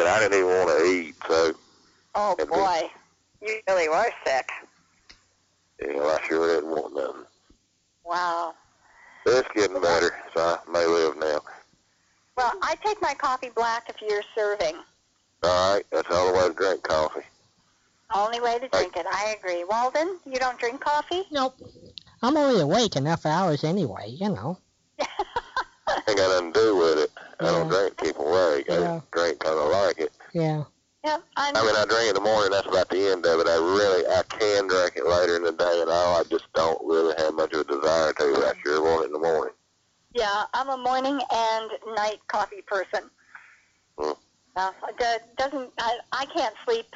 mean, I didn't even want to eat, so Oh It'd be- boy, you really were sick. you know, I sure didn't want nothing. Wow. But it's getting better, so I may live now. Well, I take my coffee black if you're serving. All right, that's the only way to drink coffee. Only way to drink it. I agree. Walden, you don't drink coffee? Nope. I'm only awake enough hours anyway, you know. Ain't got nothing to do with it. I don't drink to keep awake. I Yeah. just drink 'cause I like it. Yeah. Yep. I'm, I mean, I drink in the morning. That's about the end of it. I really, I can drink it later in the day and all. I just don't really have much of a desire to. But I sure want it in the morning. yeah, I'm a morning and night coffee person. Hmm. Uh, it doesn't I, I can't sleep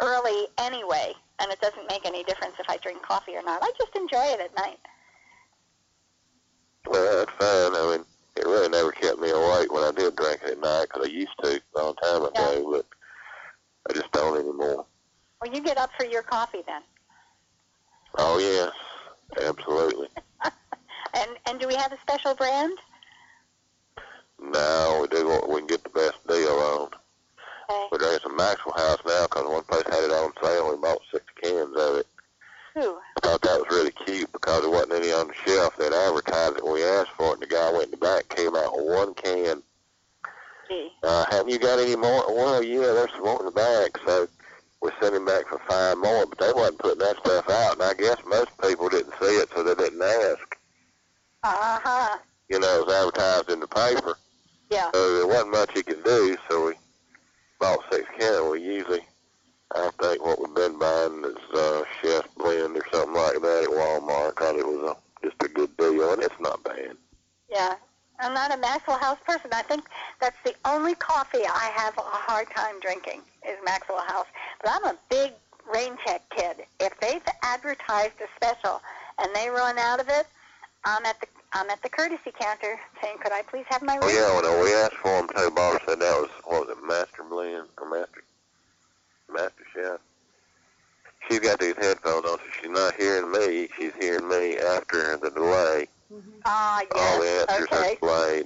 early anyway, and it doesn't make any difference if I drink coffee or not. I just enjoy it at night. Well, that's fine. I mean, it really never kept me awake when I did drink it at night 'cause I used to a long time ago, but I just don't anymore. Well, you get up for your coffee then. Oh yes, absolutely. And and do we have a special brand? No, we do what we can get the best deal on. Okay. We're drinking some Maxwell House now 'cause one place had it on sale. We bought six cans of it. Who? I thought that was really cute because there wasn't any on the shelf. They'd advertised it. We asked for it, and the guy went in the back, came out with one can. Gee. Uh, haven't you got any more? Well, yeah, there's some more in the back. So we sent him back for five more, but they wasn't putting that stuff out. And I guess most people didn't see it, so they didn't ask. Uh huh. You know, it was advertised in the paper, Yeah. so there wasn't much you could do. So we bought six cans. We usually, I think, what we've been buying is uh, Chef Blend or something like that at Walmart because it was a, just a good deal, and it's not bad. Yeah. I'm not a Maxwell House person. I think that's the only coffee I have a hard time drinking is Maxwell House. But I'm a big rain check kid. If they've advertised a special and they run out of it, I'm at the I'm at the courtesy counter saying, "Could I please have my Oh rain?" yeah, when we asked for them too, Barbara said that was what was it, Master Blend or Master Master Chef. She's got these headphones on, so she's not hearing me. She's hearing me after the delay. Ah, All the yes. answers are Okay.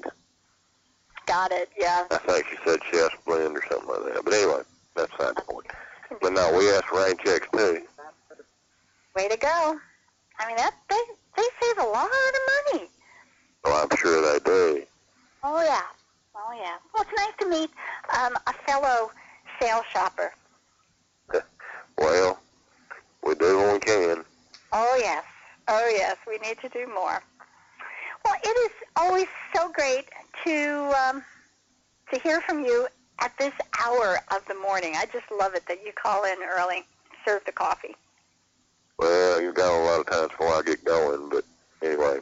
Got it. Yeah. I think she said Chef's Blend or something like that. But anyway, that's not the point. But no, we asked for rain checks too. Way to go. I mean, that they they save a lot of money. Well, I'm sure they do. Oh yeah. Oh yeah. Well, it's nice to meet um, a fellow sale shopper. Well, we do when we can. Oh yes. Oh yes. We need to do more. Well, it is always so great to um, to hear from you at this hour of the morning. I just love it that you call in early, serve the coffee. Well, you're gone a lot of times before I get going, but anyway,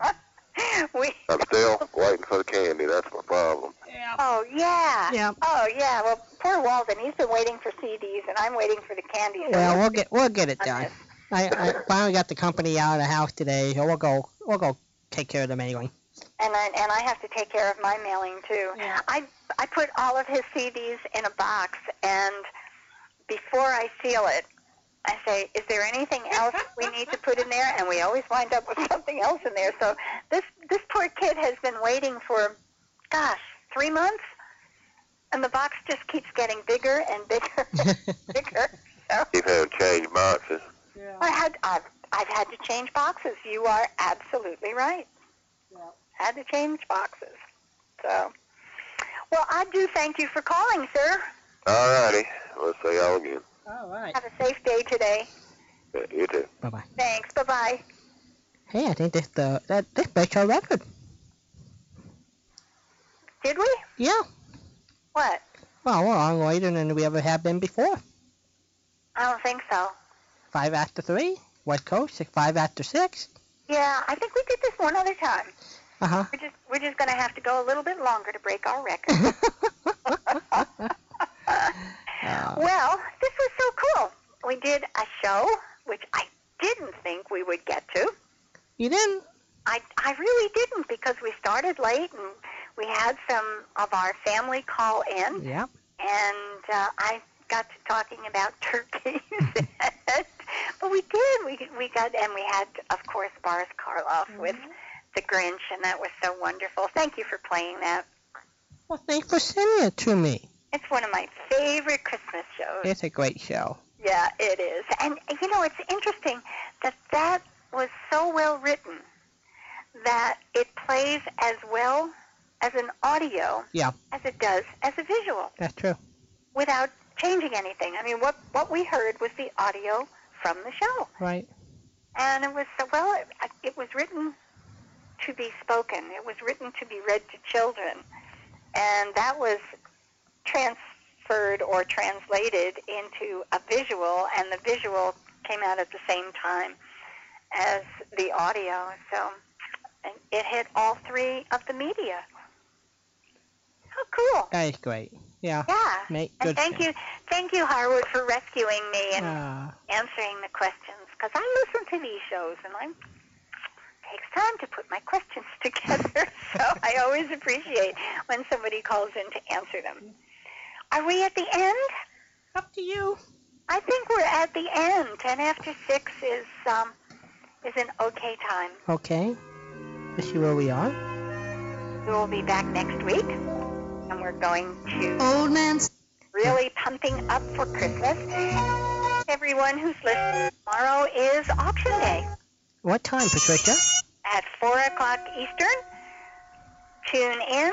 we. I'm still waiting for the candy. That's my problem. Yeah. Oh yeah. Yeah. Oh yeah. Well, poor Walden. He's been waiting for CDs, and I'm waiting for the candy. So Well, we'll get we'll get it done. I, I finally got the company out of the house today, so we'll go we'll go take care of them anyway. and I, and I have to take care of my mailing too. Yeah. I I put all of his CDs in a box, and before I seal it, I say, "Is there anything else we need to put in there?" And we always wind up with something else in there. So this this poor kid has been waiting for, gosh, three months, the box just keeps getting bigger and bigger and bigger. So. You've had to change boxes. I had I've I've had to change boxes. You are absolutely right. Had to change boxes. So, well, I do thank you for calling, sir. All righty. We'll see y'all again. All right. Have a safe day today. Yeah, you too. Bye bye. Thanks. Bye bye. Hey, I think this the that this breaks our record. Did we? Yeah. What? Well, we're on later than we ever have been before. I don't think so. Five after three, West Coast. Six, five after six. Yeah, I think we did this one other time. Uh huh. We're just we're just gonna have to go a little bit longer to break our record. Uh, well, this was so cool. We did a show which I didn't think we would get to. you didn't? I, I really didn't because we started late and we had some of our family call in Yeah. and uh, I got to talking about turkeys. but we did. We we got and we had of course Boris Karloff with the Grinch and that was so wonderful. Thank you for playing that. Well, thanks for sending it to me. It's one of my favorite Christmas shows. It's a great show. Yeah, it is. And you know, it's interesting that that was so well written that it plays as well as an audio Yeah. as it does as a visual That's true. without changing anything. I mean, what what we heard was the audio from the show. Right. And it was well, it, it was written to be spoken. It was written to be read to children, and that was transferred or translated into a visual, and the visual came out at the same time as the audio. So it hit all three of the media. How cool! That is great. Yeah. Yeah. Make And thank you, thank you, Harwood, for rescuing me and Ah, answering the questions because I listen to these shows and I'm takes time to put my questions together. so I always appreciate when somebody calls in to answer them. Are we at the end? up to you. I think we're at the end. Ten after six is um is an okay time. Okay. Let's see where we are. We will be back next week, and we're going to Old man really pumping up for Christmas. Everyone who's listening, tomorrow is auction day. What time, Patricia? at 4 o'clock Eastern. Tune in.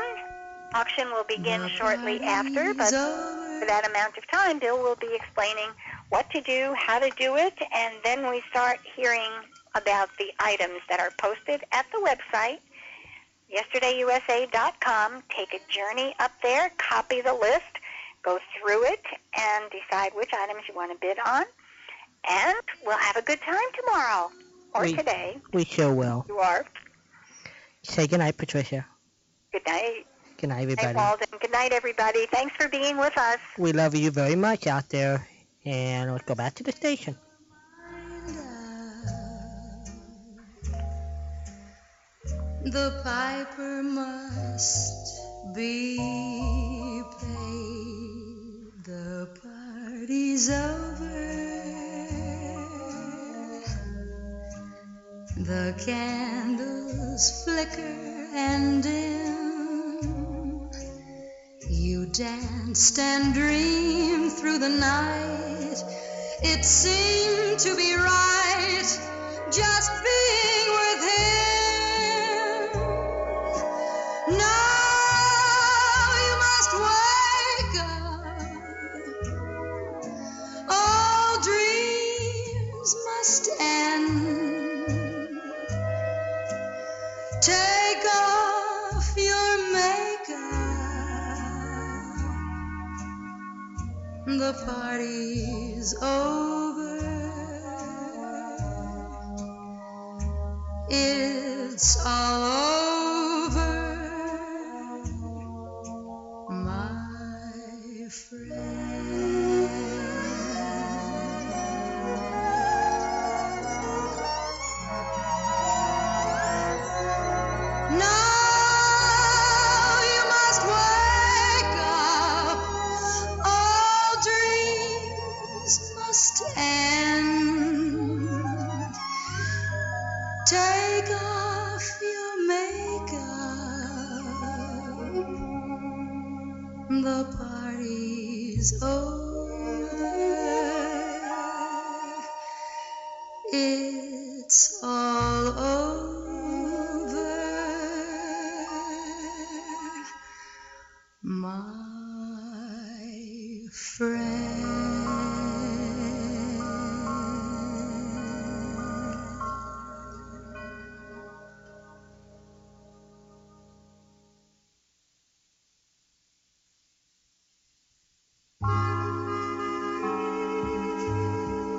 Auction will begin shortly after, but for that amount of time, Bill will be explaining what to do, how to do it, and then we start hearing about the items that are posted at the website, yesterdayusa.com. Take a journey up there, copy the list, go through it, and decide which items you want to bid on. And we'll have a good time tomorrow or We- today. We sure will. You are. Say goodnight, Patricia. Good night. Good night, Hey, everybody. Walden. Good night, everybody. Thanks for being with us. We love you very much out there. And let's go back to the station. The piper must be paid. The party's over. The candles flicker and dim. You danced and dreamed through the night. It seemed to be right just being The party's over. It's all over, The party's over. Oh.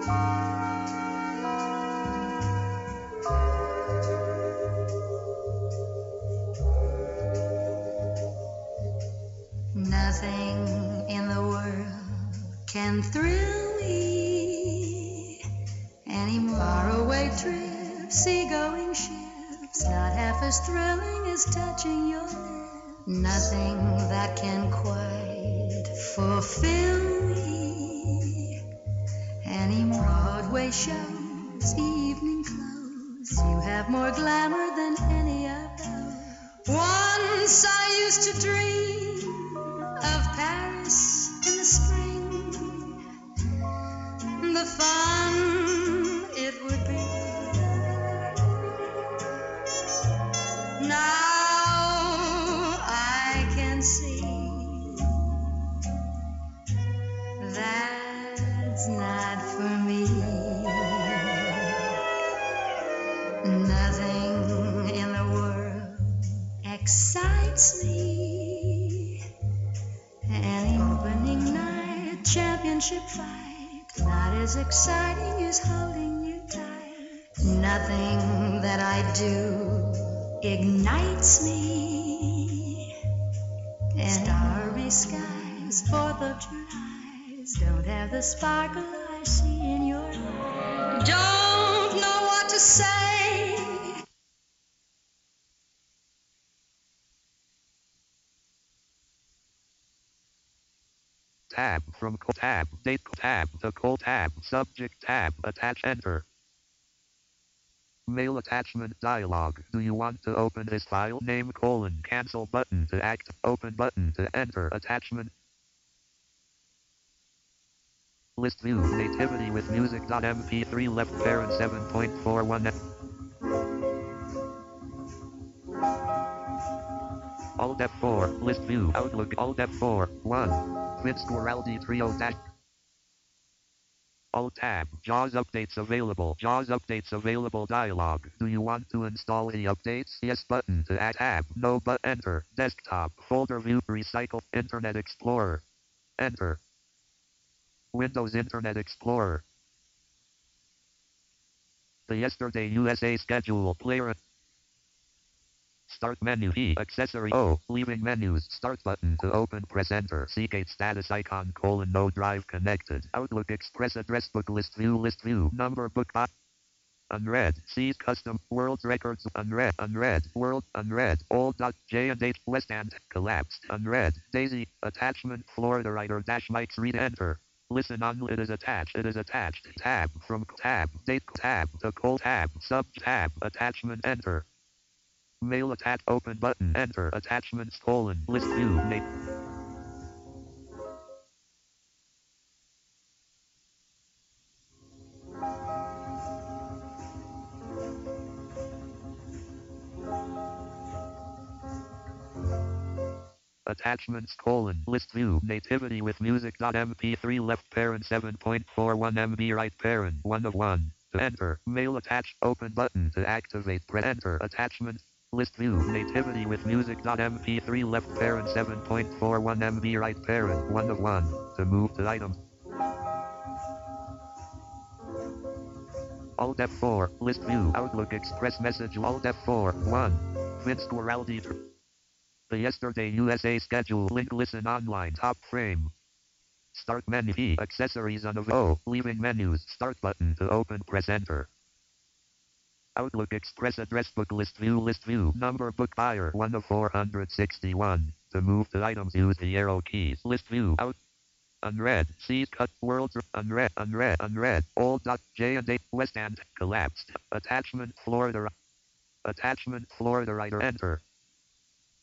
Nothing in the world can thrill me anymore. Faraway trips, seagoing ships, not half as thrilling as touching your lips. Nothing that can quite fulfill me shows, evening clothes. You have more glamour than any of those. Once I used to dream of Paris in the spring, the fun. excites me. An opening night championship fight, not as exciting as holding you tight. Nothing that I do ignites me. Starry skies, Fourth of July's don't have the sparkle I see in your eyes. Don't know what to say. Tab from tab date tab the call tab subject tab attach enter. Mail attachment dialog. Do you want to open this file? Name colon cancel button to act open button to enter attachment. List view nativity with music.mp3 left parent 7.41 Alt F4 list view outlook Alt F4 1 Guaraldi Trio oh dash. Alt tab. JAWS updates available. JAWS updates available dialog. Do you want to install any updates? Yes button to add tab. No but enter. Desktop. Folder view. Recycle. Internet Explorer. Enter. Windows Internet Explorer. The Yesterday USA schedule player Start menu E accessory O leaving menus start button to open press enter Seagate status icon colon no drive connected Outlook Express address book list view list view number book box unread see custom world records unread unread world unread all dot J and H West End collapsed unread Daisy attachment Florida writer dash Mike's read enter Listen on it is attached. It is attached. Tab from tab. Date tab. The call tab. Sub tab. Attachment enter. Mail attach open button. Hmm. Enter attachments colon list view name. Attachments colon list view nativity with music.mp3 left parent 7.41 MB right parent 1 of 1 to enter mail attach open button to activate press enter attachment list view nativity with music.mp3 left parent 7.41 MB right parent 1 of 1 to move to item Alt F4 list view Outlook Express message Alt F4 1 Vince Guaraldi the Yesterday USA schedule link listen online top frame. Start menu accessories on of O leaving menus start button to open press enter. Outlook Express address book list view list view number book buyer 1 of 461 to move to items use the arrow keys. List view. Out. Unread. See cut. World. Unread. Unread. Unread. All. Dot. J and A. West End. Collapsed. Attachment. Florida. Attachment. Florida writer. Enter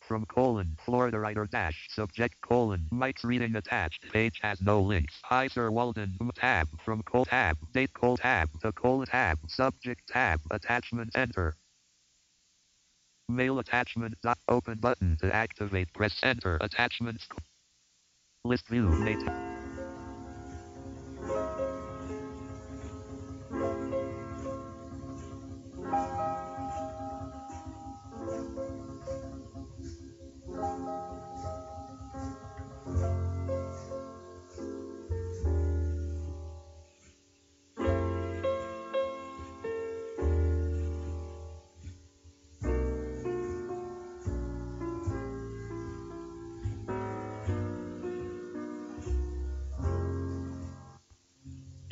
from colon Florida writer dash subject colon Mike's reading attached page has no links. Hi Sir Walden tab from call tab date call tab the call tab subject tab attachment enter. Mail attachment dot open button to activate press enter attachments list view native.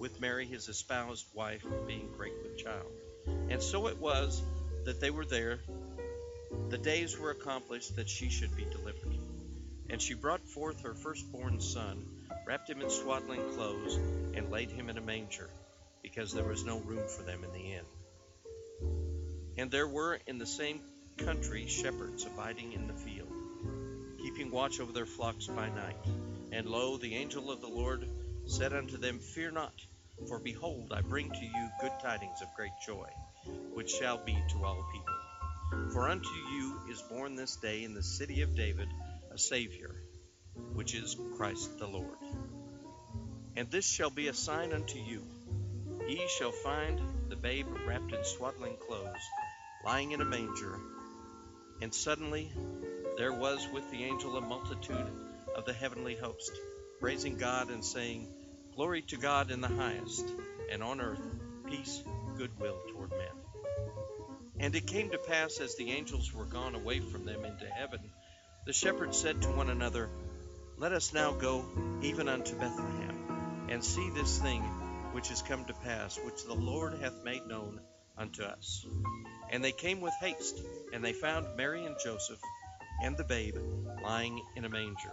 with Mary his espoused wife, being great with child. And so it was that they were there. The days were accomplished that she should be delivered. And she brought forth her firstborn son, wrapped him in swaddling clothes, and laid him in a manger, because there was no room for them in the inn. And there were in the same country shepherds abiding in the field, keeping watch over their flocks by night. And lo, the angel of the Lord said unto them, Fear not, For behold, I bring to you good tidings of great joy, which shall be to all people. For unto you is born this day in the city of David a Savior, which is Christ the Lord. And this shall be a sign unto you Ye shall find the babe wrapped in swaddling clothes, lying in a manger. And suddenly there was with the angel a multitude of the heavenly host, praising God and saying, Glory to God in the highest, and on earth peace, goodwill toward men. And it came to pass as the angels were gone away from them into heaven, the shepherds said to one another, Let us now go even unto Bethlehem, and see this thing which is come to pass, which the Lord hath made known unto us. And they came with haste, and they found Mary and Joseph and the babe lying in a manger.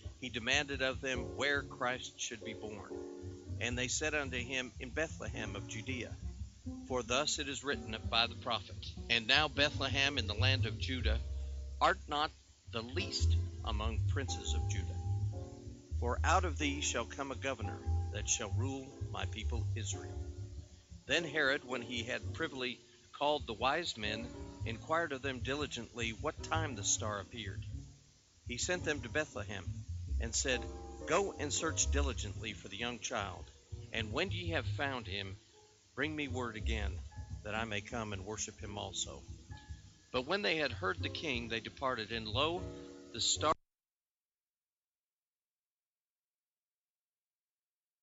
he demanded of them where Christ should be born. And they said unto him, In Bethlehem of Judea. For thus it is written by the prophet, And now Bethlehem in the land of Judah, art not the least among princes of Judah. For out of thee shall come a governor that shall rule my people Israel. Then Herod, when he had privily called the wise men, inquired of them diligently what time the star appeared. He sent them to Bethlehem, and said, Go and search diligently for the young child, and when ye have found him, bring me word again, that I may come and worship him also. But when they had heard the king, they departed, and lo, the star